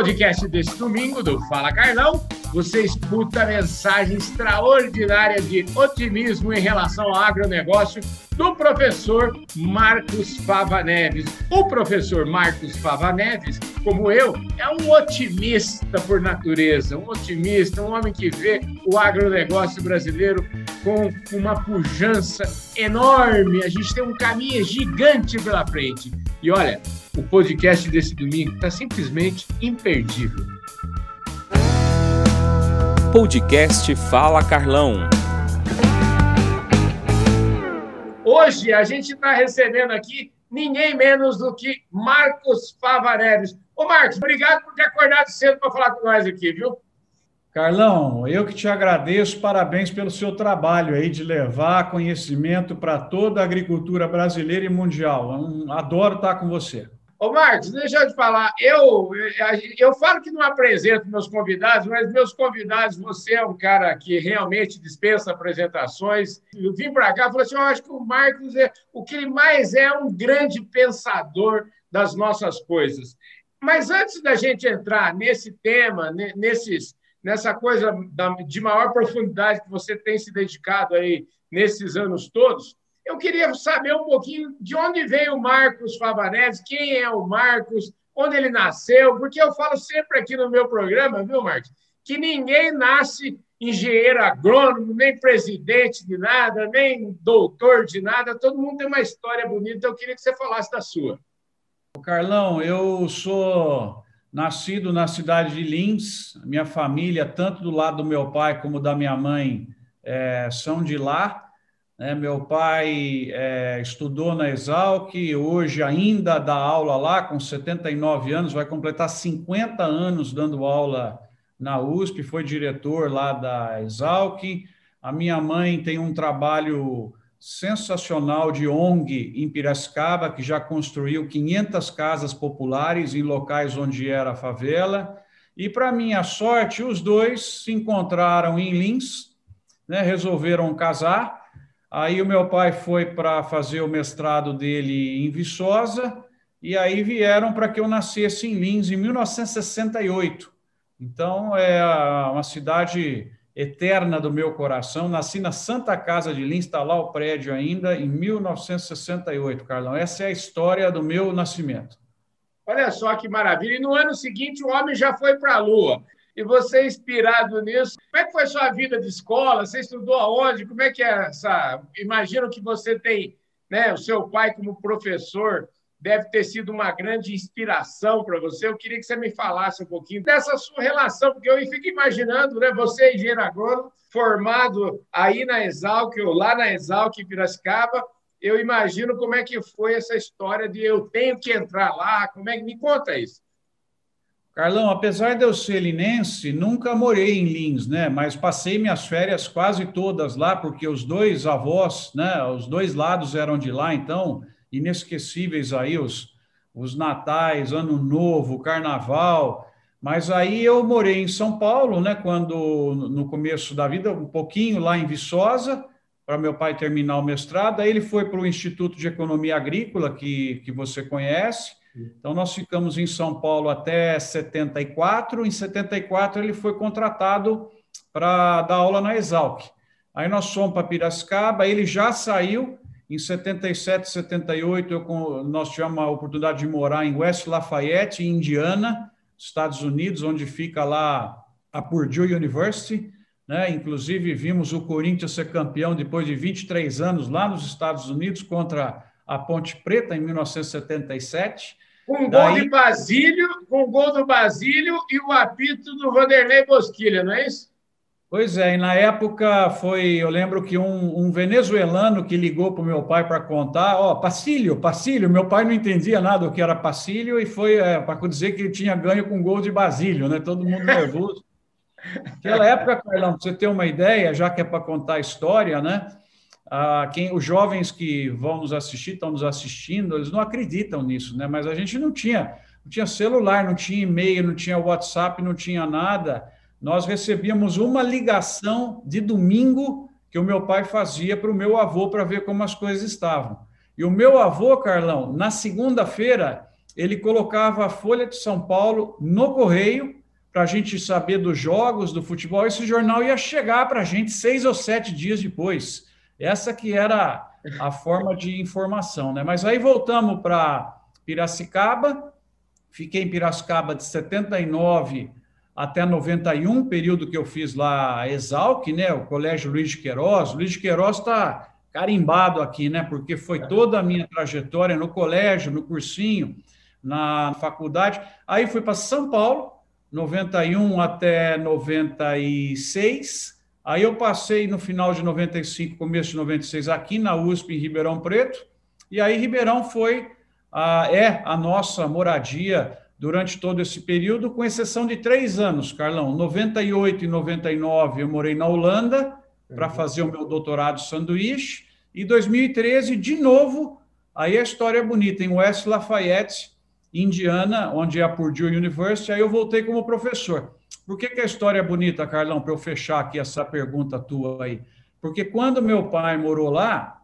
podcast desse domingo do Fala Carlão, você escuta a mensagem extraordinária de otimismo em relação ao agronegócio do professor Marcos Fava Neves. O professor Marcos Fava Neves, como eu, é um otimista por natureza, um otimista, um homem que vê o agronegócio brasileiro com uma pujança enorme. A gente tem um caminho gigante pela frente. E olha, o podcast desse domingo está simplesmente imperdível. Podcast Fala Carlão. Hoje a gente está recebendo aqui ninguém menos do que Marcos Favareves. Ô Marcos, obrigado por ter acordado cedo para falar com nós aqui, viu? Carlão, eu que te agradeço, parabéns pelo seu trabalho aí de levar conhecimento para toda a agricultura brasileira e mundial. Adoro estar com você. Ô, Marcos, deixa eu te falar. Eu, eu falo que não apresento meus convidados, mas meus convidados, você é um cara que realmente dispensa apresentações. Eu vim para cá e falei assim: eu acho que o Marcos, é, o que ele mais é um grande pensador das nossas coisas. Mas antes da gente entrar nesse tema, nesses, nessa coisa de maior profundidade que você tem se dedicado aí nesses anos todos, eu queria saber um pouquinho de onde veio o Marcos Favanedes, quem é o Marcos, onde ele nasceu, porque eu falo sempre aqui no meu programa, viu, Marcos, que ninguém nasce engenheiro agrônomo, nem presidente de nada, nem doutor de nada, todo mundo tem uma história bonita, eu queria que você falasse da sua. Carlão, eu sou nascido na cidade de Lins, minha família, tanto do lado do meu pai como da minha mãe, é, são de lá. Né? Meu pai é, estudou na Exalc, hoje ainda dá aula lá, com 79 anos, vai completar 50 anos dando aula na USP, foi diretor lá da Exalc. A minha mãe tem um trabalho sensacional de ONG em Piracicaba, que já construiu 500 casas populares em locais onde era favela. E, para minha sorte, os dois se encontraram em Lins, né, resolveram casar Aí o meu pai foi para fazer o mestrado dele em Viçosa, e aí vieram para que eu nascesse em Lins em 1968. Então, é uma cidade eterna do meu coração. Nasci na Santa Casa de Lins, está lá o prédio ainda, em 1968, Carlão. Essa é a história do meu nascimento. Olha só que maravilha. E no ano seguinte, o homem já foi para a Lua e você inspirado nisso. Como é que foi sua vida de escola? Você estudou aonde? Como é que é essa? Imagino que você tem, né, o seu pai como professor deve ter sido uma grande inspiração para você. Eu queria que você me falasse um pouquinho dessa sua relação, porque eu fico imaginando, né, você engenheiro agrônomo, formado aí na Exalc, ou lá na Exalc, em Piracicaba, eu imagino como é que foi essa história de eu tenho que entrar lá, como é que me conta isso? Carlão, apesar de eu ser linense, nunca morei em Lins, né? Mas passei minhas férias quase todas lá, porque os dois avós, né? Os dois lados eram de lá, então inesquecíveis aí os, os natais, ano novo, carnaval. Mas aí eu morei em São Paulo, né? Quando no começo da vida, um pouquinho lá em Viçosa, para meu pai terminar o mestrado. Aí ele foi para o Instituto de Economia Agrícola, que, que você conhece. Então, nós ficamos em São Paulo até 74. Em 74, ele foi contratado para dar aula na Exalc. Aí nós fomos para Piracicaba, ele já saiu. Em 77, 78, eu, nós tivemos a oportunidade de morar em West Lafayette, Indiana, Estados Unidos, onde fica lá a Purdue University. Né? Inclusive, vimos o Corinthians ser campeão depois de 23 anos lá nos Estados Unidos contra a Ponte Preta, em 1977. Com o Daí... gol de Basílio, com o gol do Basílio e o apito do Vanderlei Bosquilha, não é isso? Pois é, e na época foi, eu lembro que um, um venezuelano que ligou para o meu pai para contar, ó, oh, Pacílio, meu pai não entendia nada do que era Pacílio e foi é, para dizer que ele tinha ganho com gol de Basílio, né? Todo mundo nervoso. Naquela época, Carlão, para você ter uma ideia, já que é para contar a história, né? Ah, quem, os jovens que vão nos assistir, estão nos assistindo, eles não acreditam nisso, né? Mas a gente não tinha, não tinha celular, não tinha e-mail, não tinha WhatsApp, não tinha nada. Nós recebíamos uma ligação de domingo que o meu pai fazia para o meu avô para ver como as coisas estavam. E o meu avô, Carlão, na segunda-feira, ele colocava a Folha de São Paulo no correio para a gente saber dos jogos do futebol. Esse jornal ia chegar para a gente seis ou sete dias depois. Essa que era a forma de informação, né? Mas aí voltamos para Piracicaba, fiquei em Piracicaba de 79 até 91, período que eu fiz lá a Exalc, né? O Colégio Luiz de Queiroz. Luiz de Queiroz está carimbado aqui, né? Porque foi toda a minha trajetória no colégio, no cursinho, na faculdade. Aí fui para São Paulo, 91 até 96. Aí eu passei no final de 95, começo de 96, aqui na USP, em Ribeirão Preto. E aí Ribeirão foi, a, é a nossa moradia durante todo esse período, com exceção de três anos, Carlão. 98 e 99 eu morei na Holanda para uhum. fazer o meu doutorado sanduíche. E 2013, de novo, aí a história é bonita, em West Lafayette, Indiana, onde é a Purdue University, aí eu voltei como professor. Por que, que a história é bonita, Carlão, para eu fechar aqui essa pergunta tua aí? Porque quando meu pai morou lá,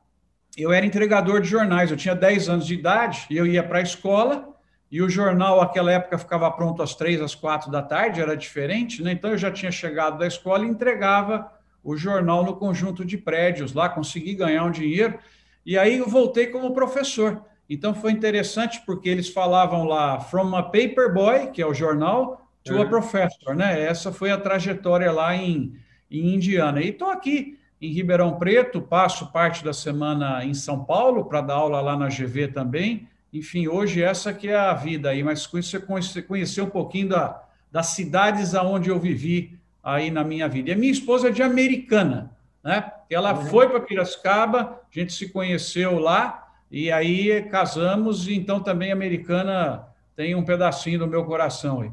eu era entregador de jornais, eu tinha 10 anos de idade, e eu ia para a escola, e o jornal, naquela época, ficava pronto às três, às quatro da tarde, era diferente, né? Então eu já tinha chegado da escola e entregava o jornal no conjunto de prédios lá, consegui ganhar um dinheiro, e aí eu voltei como professor. Então foi interessante porque eles falavam lá from a paper boy, que é o jornal, to é. a professor, né? Essa foi a trajetória lá em, em Indiana. E estou aqui em Ribeirão Preto, passo parte da semana em São Paulo para dar aula lá na GV também. Enfim, hoje essa que é a vida aí, mas com isso você conhecer um pouquinho da, das cidades aonde eu vivi aí na minha vida. E a minha esposa é de Americana, né? Ela uhum. foi para Piracicaba, a gente se conheceu lá, e aí casamos, e então também americana tem um pedacinho do meu coração aí.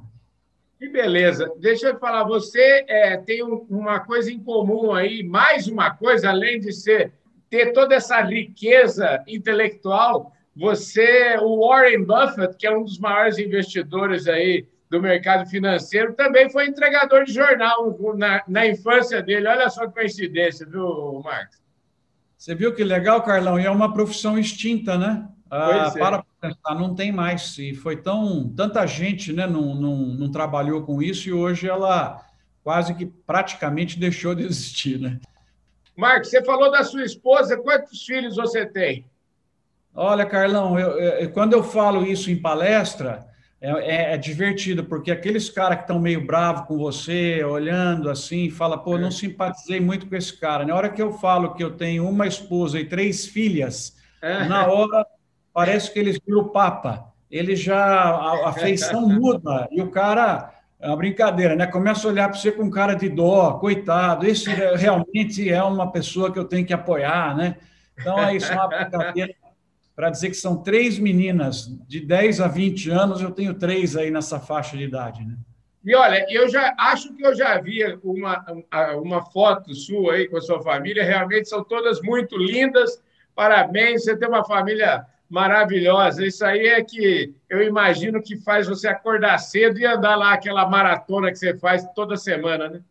Que beleza. Deixa eu falar, você é, tem um, uma coisa em comum aí, mais uma coisa, além de ser ter toda essa riqueza intelectual, você, o Warren Buffett, que é um dos maiores investidores aí do mercado financeiro, também foi entregador de jornal na, na infância dele. Olha só que coincidência, viu, Marcos? Você viu que legal, Carlão? E é uma profissão extinta, né? Ah, é. Para pensar, não tem mais. E foi tão tanta gente, né? Não, não, não trabalhou com isso e hoje ela quase que praticamente deixou de existir, né? Marcos, você falou da sua esposa. Quantos filhos você tem? Olha, Carlão, eu, eu, quando eu falo isso em palestra, é, é, é divertido, porque aqueles caras que estão meio bravos com você, olhando assim, fala, pô, não é. simpatizei muito com esse cara. Na hora que eu falo que eu tenho uma esposa e três filhas, é. na hora parece que eles viram o Papa. Ele já, a, a feição muda, e o cara, é uma brincadeira, né? Começa a olhar para você com cara de dó, coitado, esse realmente é uma pessoa que eu tenho que apoiar, né? Então, é isso é uma brincadeira para dizer que são três meninas de 10 a 20 anos, eu tenho três aí nessa faixa de idade, né? E olha, eu já acho que eu já vi uma, uma foto sua aí com a sua família, realmente são todas muito lindas. Parabéns, você tem uma família maravilhosa. Isso aí é que eu imagino que faz você acordar cedo e andar lá aquela maratona que você faz toda semana, né?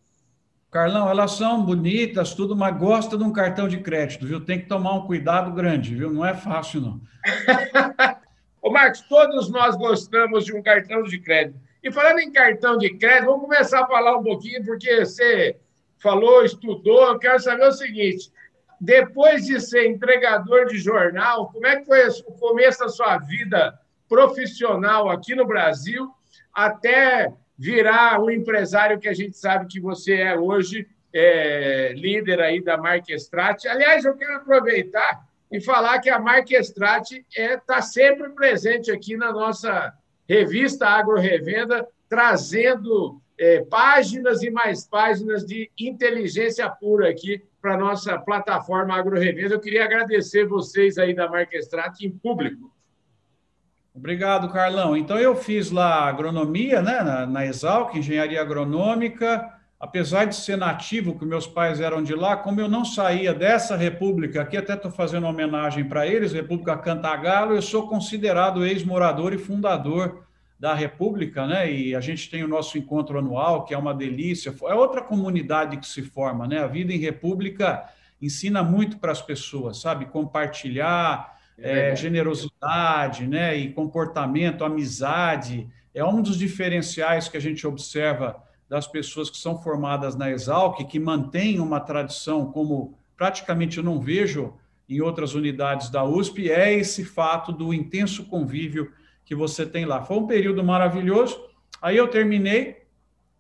Carlão, elas são bonitas, tudo, mas gosta de um cartão de crédito, viu? Tem que tomar um cuidado grande, viu? Não é fácil, não. Ô, Marcos, todos nós gostamos de um cartão de crédito. E falando em cartão de crédito, vamos começar a falar um pouquinho, porque você falou, estudou. Eu quero saber o seguinte: depois de ser entregador de jornal, como é que foi o começo da sua vida profissional aqui no Brasil, até virar o empresário que a gente sabe que você é hoje, é, líder aí da marca Estrat. Aliás, eu quero aproveitar e falar que a marca Estrat está é, tá sempre presente aqui na nossa revista Agro Revenda, trazendo é, páginas e mais páginas de inteligência pura aqui para nossa plataforma Agro Revenda. Eu queria agradecer vocês aí da marca Estrat em público. Obrigado, Carlão. Então, eu fiz lá agronomia, né, na, na Exalc, engenharia agronômica. Apesar de ser nativo, que meus pais eram de lá, como eu não saía dessa república, aqui até estou fazendo uma homenagem para eles, República Cantagalo, eu sou considerado ex-morador e fundador da República, né? E a gente tem o nosso encontro anual, que é uma delícia. É outra comunidade que se forma, né? A vida em República ensina muito para as pessoas, sabe? Compartilhar, é, generosidade, né, e comportamento, amizade, é um dos diferenciais que a gente observa das pessoas que são formadas na Exalc, que mantêm uma tradição como praticamente eu não vejo em outras unidades da USP, é esse fato do intenso convívio que você tem lá. Foi um período maravilhoso. Aí eu terminei,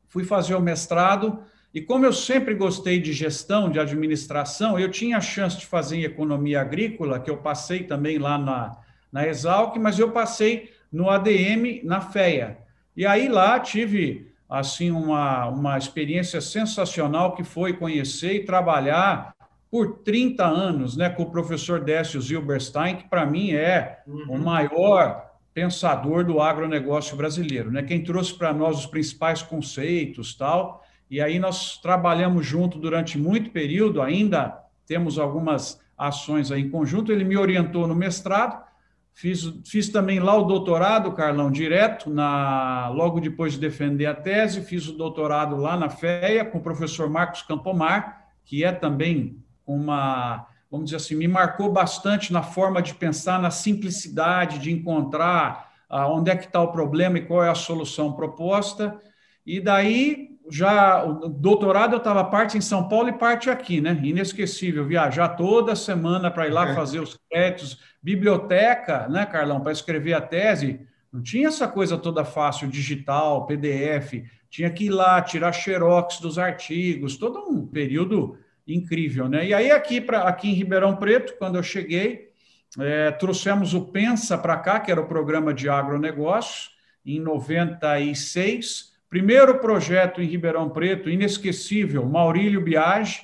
fui fazer o mestrado, e como eu sempre gostei de gestão, de administração, eu tinha a chance de fazer em economia agrícola, que eu passei também lá na, na Exalc, mas eu passei no ADM na FEA. E aí lá tive assim uma, uma experiência sensacional que foi conhecer e trabalhar por 30 anos né, com o professor Décio Zilberstein, que para mim é uhum. o maior pensador do agronegócio brasileiro, né? Quem trouxe para nós os principais conceitos, tal. E aí nós trabalhamos junto durante muito período, ainda temos algumas ações aí em conjunto. Ele me orientou no mestrado, fiz, fiz também lá o doutorado, Carlão, direto, na logo depois de defender a tese, fiz o doutorado lá na FEA com o professor Marcos Campomar, que é também uma vamos dizer assim, me marcou bastante na forma de pensar, na simplicidade de encontrar ah, onde é que está o problema e qual é a solução proposta. E daí, já o doutorado eu estava parte em São Paulo e parte aqui, né? Inesquecível, viajar toda semana para ir lá é. fazer os créditos, biblioteca, né, Carlão, para escrever a tese. Não tinha essa coisa toda fácil, digital, PDF. Tinha que ir lá, tirar xerox dos artigos, todo um período incrível, né? E aí aqui para aqui em Ribeirão Preto, quando eu cheguei, é, trouxemos o Pensa para cá, que era o programa de agronegócio, em 96. Primeiro projeto em Ribeirão Preto, inesquecível, Maurílio Biagi,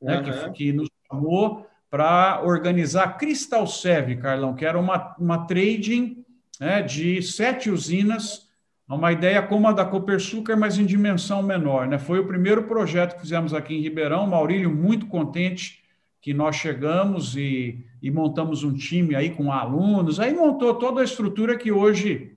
uhum. né, que, que, nos chamou para organizar a Cristal Sev, Carlão, que era uma, uma trading né, de sete usinas uma ideia como a da Copersucar, mas em dimensão menor. Né? Foi o primeiro projeto que fizemos aqui em Ribeirão. Maurílio, muito contente que nós chegamos e, e montamos um time aí com alunos. Aí montou toda a estrutura que hoje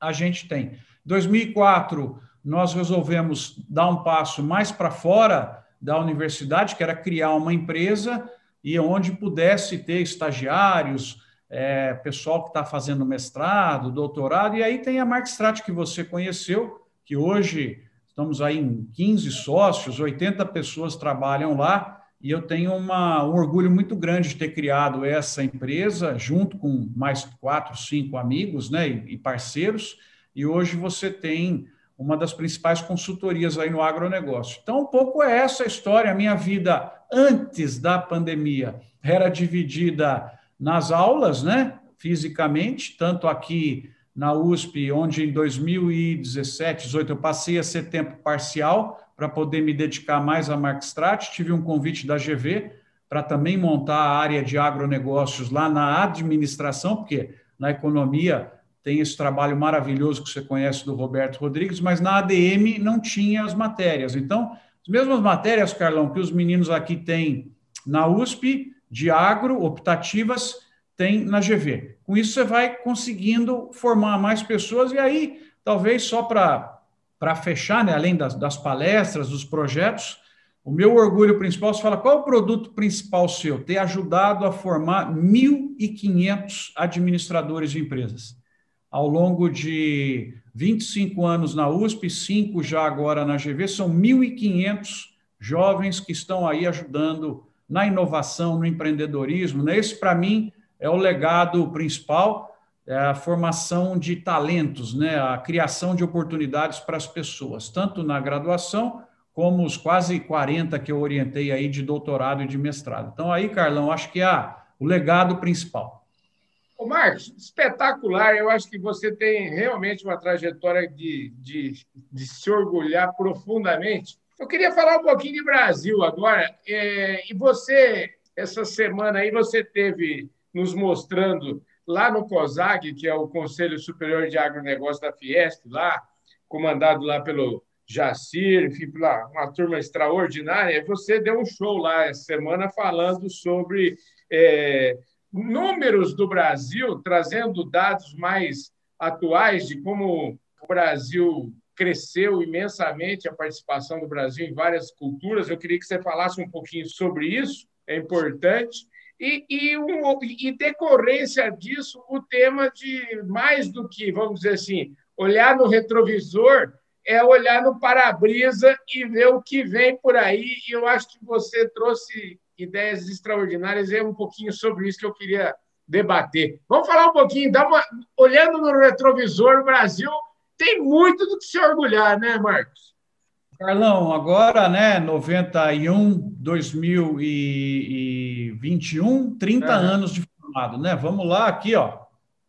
a gente tem. Em 2004, nós resolvemos dar um passo mais para fora da universidade, que era criar uma empresa e onde pudesse ter estagiários, é, pessoal que está fazendo mestrado, doutorado, e aí tem a Markstrat que você conheceu, que hoje estamos aí em 15 sócios, 80 pessoas trabalham lá, e eu tenho uma, um orgulho muito grande de ter criado essa empresa, junto com mais quatro, cinco amigos né, e, e parceiros, e hoje você tem uma das principais consultorias aí no agronegócio. Então, um pouco é essa a história. A minha vida antes da pandemia era dividida nas aulas, né, fisicamente, tanto aqui na USP, onde em 2017, 18 eu passei a ser tempo parcial para poder me dedicar mais à Markstrat, tive um convite da GV para também montar a área de agronegócios lá na administração, porque na economia tem esse trabalho maravilhoso que você conhece do Roberto Rodrigues, mas na ADM não tinha as matérias. Então, as mesmas matérias, Carlão, que os meninos aqui têm na USP, de agro, optativas, tem na GV. Com isso, você vai conseguindo formar mais pessoas, e aí, talvez só para fechar, né, além das, das palestras, dos projetos, o meu orgulho principal, você fala, qual é o produto principal seu? Ter ajudado a formar 1.500 administradores de empresas. Ao longo de 25 anos na USP, 5 já agora na GV, são 1.500 jovens que estão aí ajudando na inovação, no empreendedorismo. Né? Esse, para mim, é o legado principal, é a formação de talentos, né? a criação de oportunidades para as pessoas, tanto na graduação como os quase 40 que eu orientei aí de doutorado e de mestrado. Então, aí, Carlão, acho que é o legado principal. Ô Marcos, espetacular. Eu acho que você tem realmente uma trajetória de, de, de se orgulhar profundamente. Eu queria falar um pouquinho de Brasil agora. É, e você, essa semana aí, você teve nos mostrando lá no COSAG, que é o Conselho Superior de Agronegócio da Fiesp, lá, comandado lá pelo Jacir, enfim, pela uma turma extraordinária. Você deu um show lá essa semana falando sobre é, números do Brasil, trazendo dados mais atuais de como o Brasil cresceu imensamente a participação do Brasil em várias culturas. Eu queria que você falasse um pouquinho sobre isso, é importante. E, e, um, e decorrência disso, o tema de mais do que, vamos dizer assim, olhar no retrovisor, é olhar no para-brisa e ver o que vem por aí. E eu acho que você trouxe ideias extraordinárias. É um pouquinho sobre isso que eu queria debater. Vamos falar um pouquinho, dá uma, olhando no retrovisor, o Brasil tem muito do que se orgulhar, né, Marcos? Carlão, agora, né, 91, 2021, 30 uhum. anos de formado, né? Vamos lá, aqui, ó.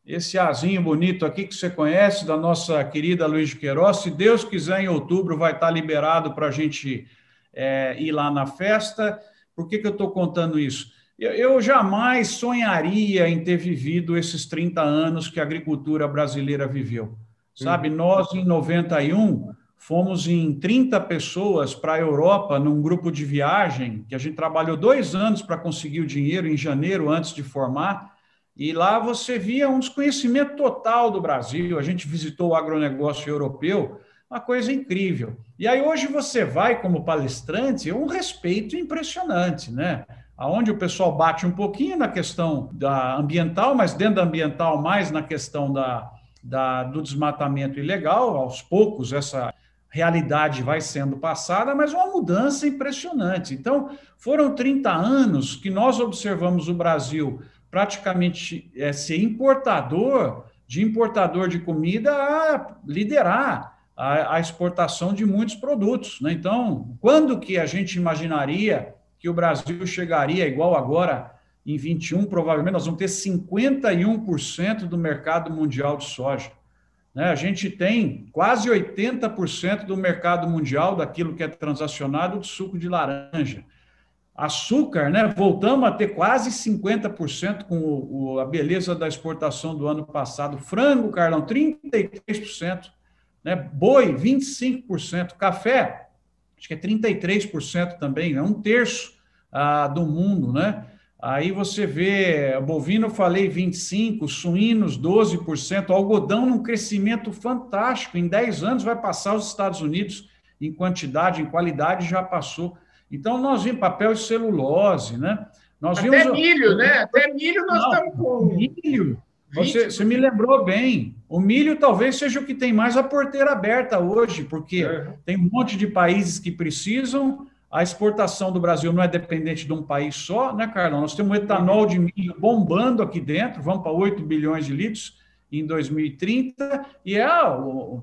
Esse azinho bonito aqui que você conhece, da nossa querida Luiz de Queiroz. Se Deus quiser, em outubro vai estar liberado para a gente é, ir lá na festa. Por que, que eu estou contando isso? Eu, eu jamais sonharia em ter vivido esses 30 anos que a agricultura brasileira viveu. Sabe, uhum. nós, em 91 fomos em 30 pessoas para a Europa num grupo de viagem, que a gente trabalhou dois anos para conseguir o dinheiro em janeiro, antes de formar, e lá você via um desconhecimento total do Brasil. A gente visitou o agronegócio europeu, uma coisa incrível. E aí hoje você vai como palestrante, é um respeito impressionante, né? Aonde o pessoal bate um pouquinho na questão da ambiental, mas dentro da ambiental mais na questão da, da, do desmatamento ilegal, aos poucos essa realidade vai sendo passada, mas uma mudança impressionante. Então, foram 30 anos que nós observamos o Brasil praticamente é, ser importador, de importador de comida, a liderar a, a exportação de muitos produtos. Né? Então, quando que a gente imaginaria que o Brasil chegaria igual agora em 21, provavelmente nós vamos ter 51% do mercado mundial de soja. Né? A gente tem quase 80% do mercado mundial daquilo que é transacionado de suco de laranja. Açúcar, né? Voltamos a ter quase 50% com o, o, a beleza da exportação do ano passado. Frango, Carlão, 33%. Né? Boi, 25%. Café, acho que é 33% também, é um terço ah, do mundo, né? Aí você vê, bovino eu falei 25, suínos 12%, algodão num crescimento fantástico, em 10 anos vai passar os Estados Unidos em quantidade, em qualidade já passou. Então nós vimos papel e celulose, né? Nós Até vimos... milho, né? Até milho nós Não, estamos com milho. Você, você, me lembrou bem. O milho talvez seja o que tem mais a porteira aberta hoje, porque é. tem um monte de países que precisam, a exportação do Brasil não é dependente de um país só, né, Carlão? Nós temos etanol de milho bombando aqui dentro, vamos para 8 bilhões de litros em 2030, e é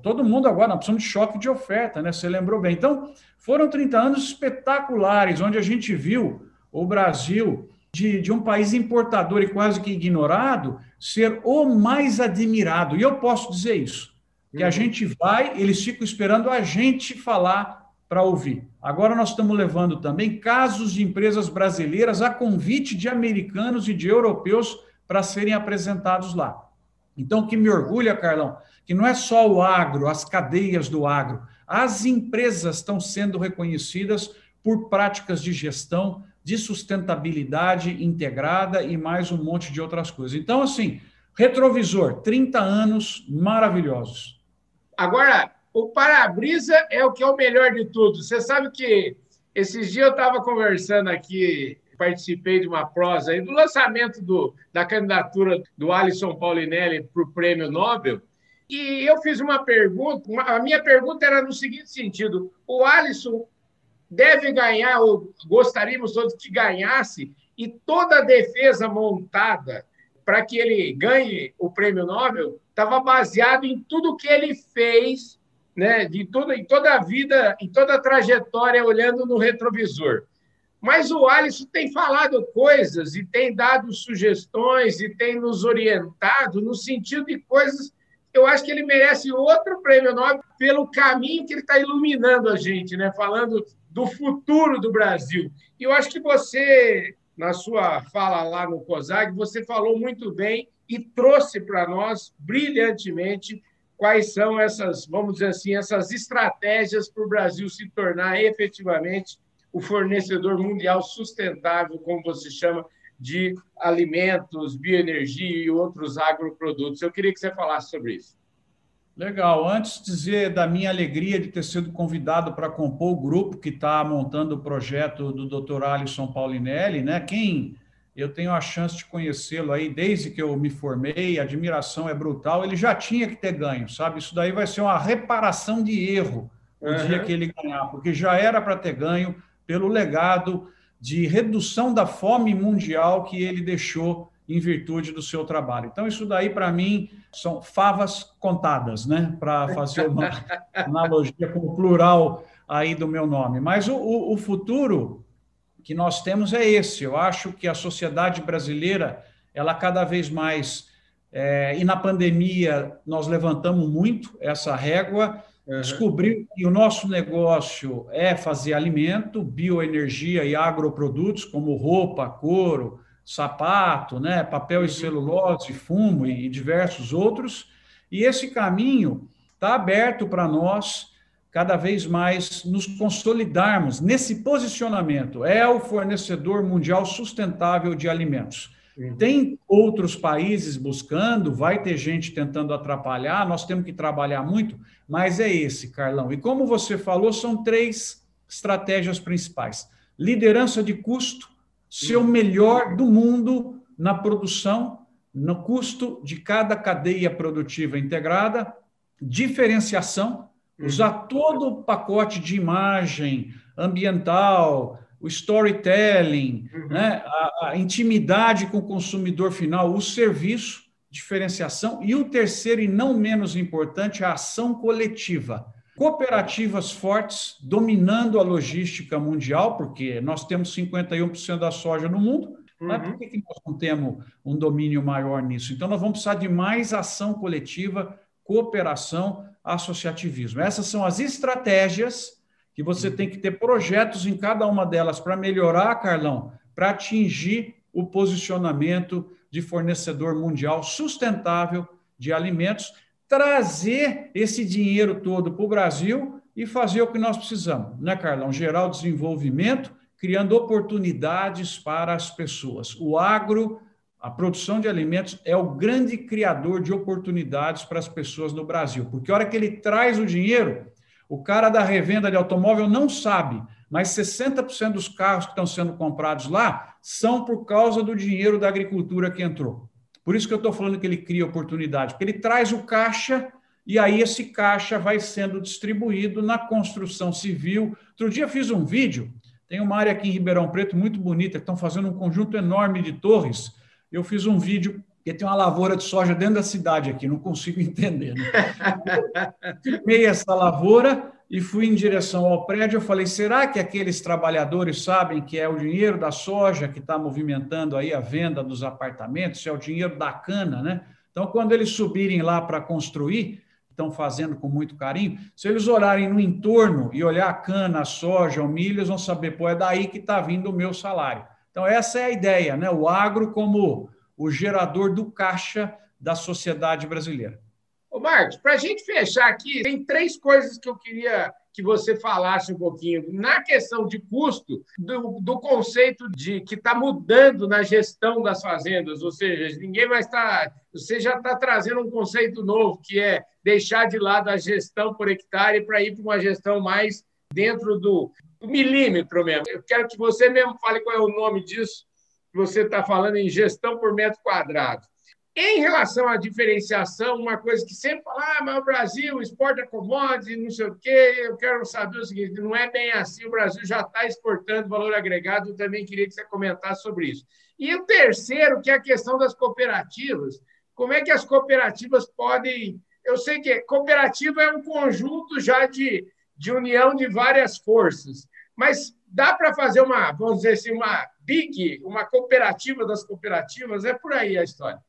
todo mundo agora, nós precisamos de choque de oferta, né? Você lembrou bem. Então, foram 30 anos espetaculares, onde a gente viu o Brasil, de, de um país importador e quase que ignorado, ser o mais admirado. E eu posso dizer isso, que a uhum. gente vai, eles ficam esperando a gente falar para ouvir. Agora nós estamos levando também casos de empresas brasileiras a convite de americanos e de europeus para serem apresentados lá. Então, o que me orgulha, Carlão, que não é só o agro, as cadeias do agro, as empresas estão sendo reconhecidas por práticas de gestão, de sustentabilidade integrada e mais um monte de outras coisas. Então, assim, retrovisor, 30 anos maravilhosos. Agora, o para-brisa é o que é o melhor de tudo. Você sabe que esses dias eu estava conversando aqui, participei de uma prosa aí do lançamento do, da candidatura do Alisson Paulinelli para o Prêmio Nobel, e eu fiz uma pergunta. Uma, a minha pergunta era no seguinte sentido: o Alisson deve ganhar, ou gostaríamos todos que ganhasse, e toda a defesa montada para que ele ganhe o prêmio Nobel estava baseado em tudo que ele fez né, de toda, em toda a vida, em toda a trajetória, olhando no retrovisor. Mas o Alisson tem falado coisas e tem dado sugestões e tem nos orientado no sentido de coisas. Eu acho que ele merece outro prêmio Nobel pelo caminho que ele está iluminando a gente, né? falando do futuro do Brasil. E eu acho que você, na sua fala lá no COSAG, você falou muito bem e trouxe para nós brilhantemente quais são essas, vamos dizer assim, essas estratégias para o Brasil se tornar efetivamente o fornecedor mundial sustentável, como você chama, de alimentos, bioenergia e outros agroprodutos. Eu queria que você falasse sobre isso. Legal. Antes de dizer da minha alegria de ter sido convidado para compor o grupo que está montando o projeto do Dr. Alisson Paulinelli, né? Quem eu tenho a chance de conhecê-lo aí desde que eu me formei, a admiração é brutal. Ele já tinha que ter ganho, sabe? Isso daí vai ser uma reparação de erro o uhum. dia que ele ganhar, porque já era para ter ganho pelo legado de redução da fome mundial que ele deixou em virtude do seu trabalho. Então, isso daí, para mim, são favas contadas, né? Para fazer uma analogia com o plural aí do meu nome. Mas o, o, o futuro que nós temos é esse. Eu acho que a sociedade brasileira, ela cada vez mais, é, e na pandemia nós levantamos muito essa régua, uhum. descobriu que o nosso negócio é fazer alimento, bioenergia e agroprodutos, como roupa, couro, sapato, né, papel e uhum. celulose, fumo e diversos outros. E esse caminho está aberto para nós cada vez mais nos consolidarmos nesse posicionamento. É o fornecedor mundial sustentável de alimentos. Uhum. Tem outros países buscando, vai ter gente tentando atrapalhar, nós temos que trabalhar muito, mas é esse, Carlão. E como você falou, são três estratégias principais: liderança de custo, ser o melhor do mundo na produção, no custo de cada cadeia produtiva integrada, diferenciação, usar todo o pacote de imagem ambiental, o storytelling, uhum. né, a, a, intimidade com o consumidor final, o serviço, diferenciação, e o terceiro e não menos importante, a ação coletiva. Cooperativas fortes dominando a logística mundial, porque nós temos 51% da soja no mundo, uhum. mas por que, que nós não temos um domínio maior nisso? Então, nós vamos precisar de mais ação coletiva, cooperação, associativismo. Essas são as estratégias que você tem que ter projetos em cada uma delas para melhorar, Carlão, para atingir o posicionamento de fornecedor mundial sustentável de alimentos, trazer esse dinheiro todo para o Brasil e fazer o que nós precisamos, né, Carlão? Gerar o desenvolvimento, criando oportunidades para as pessoas. O agro a produção de alimentos é o grande criador de oportunidades para as pessoas no Brasil, porque a hora que ele traz o dinheiro, o cara da revenda de automóvel não sabe, mas 60% dos carros que estão sendo comprados lá são por causa do dinheiro da agricultura que entrou. Por isso que eu estou falando que ele cria oportunidade, porque ele traz o caixa e aí esse caixa vai sendo distribuído na construção civil. Outro dia fiz um vídeo, tem uma área aqui em Ribeirão Preto muito bonita, que estão fazendo um conjunto enorme de torres eu fiz um vídeo que tem uma lavoura de soja dentro da cidade aqui, não consigo entender. Né? Essa lavoura e fui em direção ao prédio. Eu falei: será que aqueles trabalhadores sabem que é o dinheiro da soja que está movimentando aí a venda dos apartamentos? É o dinheiro da cana, né? Então, quando eles subirem lá para construir, estão fazendo com muito carinho, se eles olharem no entorno e olhar a cana, a soja, o milho, eles vão saber, pô, é daí que está vindo o meu salário. Então, essa é a ideia, né? O agro como o gerador do caixa da sociedade brasileira. Marcos, para a gente fechar aqui, tem três coisas que eu queria que você falasse um pouquinho. Na questão de custo, do, do conceito de que está mudando na gestão das fazendas, ou seja, ninguém vai estar. Você já está trazendo um conceito novo, que é deixar de lado a gestão por hectare para ir para uma gestão mais dentro do, milímetro mesmo. Eu quero que você mesmo fale qual é o nome disso, que você está falando em gestão por metro quadrado. Em relação à diferenciação, uma coisa que sempre fala, ah, mas o Brasil exporta commodities, não sei o quê, eu quero saber o seguinte, não é bem assim, o Brasil já está exportando valor agregado, eu também queria que você comentasse sobre isso. E o terceiro, que é a questão das cooperativas, como é que as cooperativas podem... Eu sei que cooperativa é um conjunto já de, de união de várias forças, mas dá para fazer uma, vamos dizer assim, uma big, uma cooperativa das cooperativas? É por aí a história.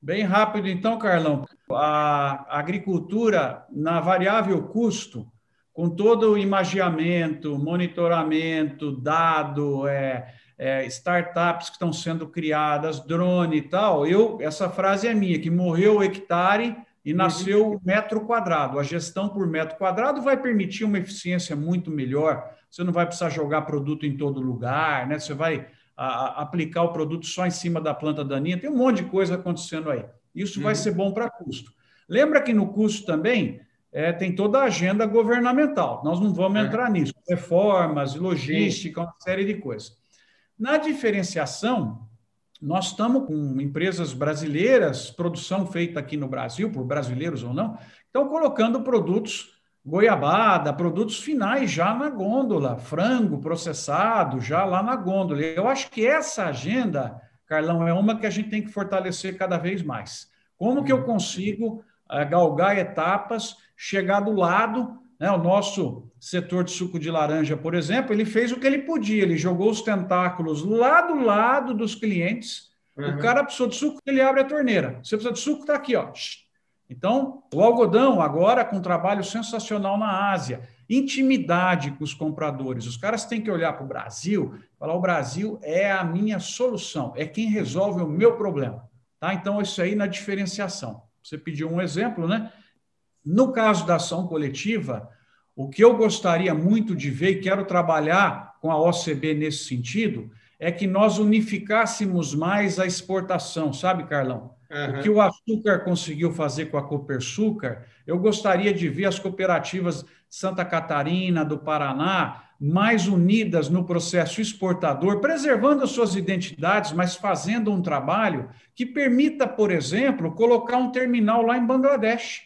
Bem rápido, então, Carlão. A agricultura, na variável custo, com todo o imagiamento, monitoramento, dado, é, é, startups que estão sendo criadas, drone e tal, eu, essa frase é minha, que morreu o hectare e nasceu o metro quadrado. A gestão por metro quadrado vai permitir uma eficiência muito melhor. Você não vai precisar jogar produto em todo lugar, né? Você vai a, a, aplicar o produto só em cima da planta daninha. Tem um monte de coisa acontecendo aí. Isso uhum. vai ser bom para custo. Lembra que no custo também é, tem toda a agenda governamental. Nós não vamos é. entrar nisso. Reformas, logística, uma série de coisas. Na diferenciação, nós estamos com empresas brasileiras, produção feita aqui no Brasil, por brasileiros ou não, estão colocando produtos goiabada, produtos finais já na gôndola, frango processado já lá na gôndola. Eu acho que essa agenda, Carlão, é uma que a gente tem que fortalecer cada vez mais. Como que eu consigo uh, galgar etapas, chegar do lado, né, o nosso setor de suco de laranja, por exemplo, ele fez o que ele podia, ele jogou os tentáculos lá do lado dos clientes. Uhum. O cara precisou de suco, ele abre a torneira. Você precisa de suco, está aqui, ó. Então, o algodão, agora com um trabalho sensacional na Ásia, intimidade com os compradores. Os caras têm que olhar para o Brasil falar: o Brasil é a minha solução, é quem resolve o meu problema. Tá? Então, isso aí na diferenciação. Você pediu um exemplo, né? No caso da ação coletiva, o que eu gostaria muito de ver e quero trabalhar com a OCB nesse sentido é que nós unificássemos mais a exportação, sabe, Carlão? Uhum. O que o açúcar conseguiu fazer com a Copersucar, eu gostaria de ver as cooperativas Santa Catarina, do Paraná, mais unidas no processo exportador, preservando as suas identidades, mas fazendo um trabalho que permita, por exemplo, colocar um terminal lá em Bangladesh.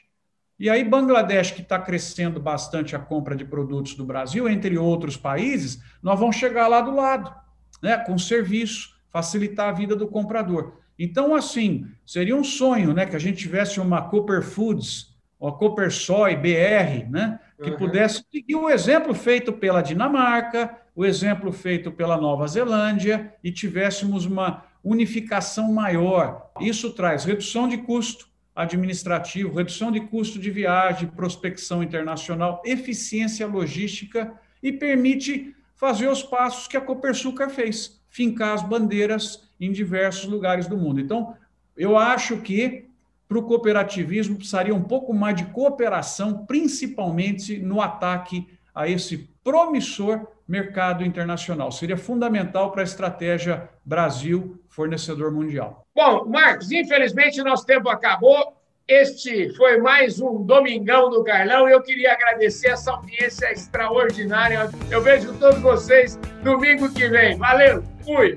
E aí, Bangladesh, que está crescendo bastante a compra de produtos do Brasil, entre outros países, nós vamos chegar lá do lado, né, com serviço, facilitar a vida do comprador. Então, assim, seria um sonho né, que a gente tivesse uma Cooper Foods, uma Cooper Soy BR, né, que uhum. pudesse seguir o exemplo feito pela Dinamarca, o exemplo feito pela Nova Zelândia, e tivéssemos uma unificação maior. Isso traz redução de custo, administrativo, redução de custo de viagem, prospecção internacional, eficiência logística e permite fazer os passos que a Copersucar fez, fincar as bandeiras em diversos lugares do mundo. Então, eu acho que para o cooperativismo precisaria um pouco mais de cooperação, principalmente no ataque a esse promissor mercado internacional. Seria fundamental para a estratégia Brasil fornecedor mundial. Bom, Marcos, infelizmente nosso tempo acabou. Este foi mais um Domingão do Carlão e eu queria agradecer essa audiência extraordinária. Eu vejo todos vocês domingo que vem. Valeu, fui!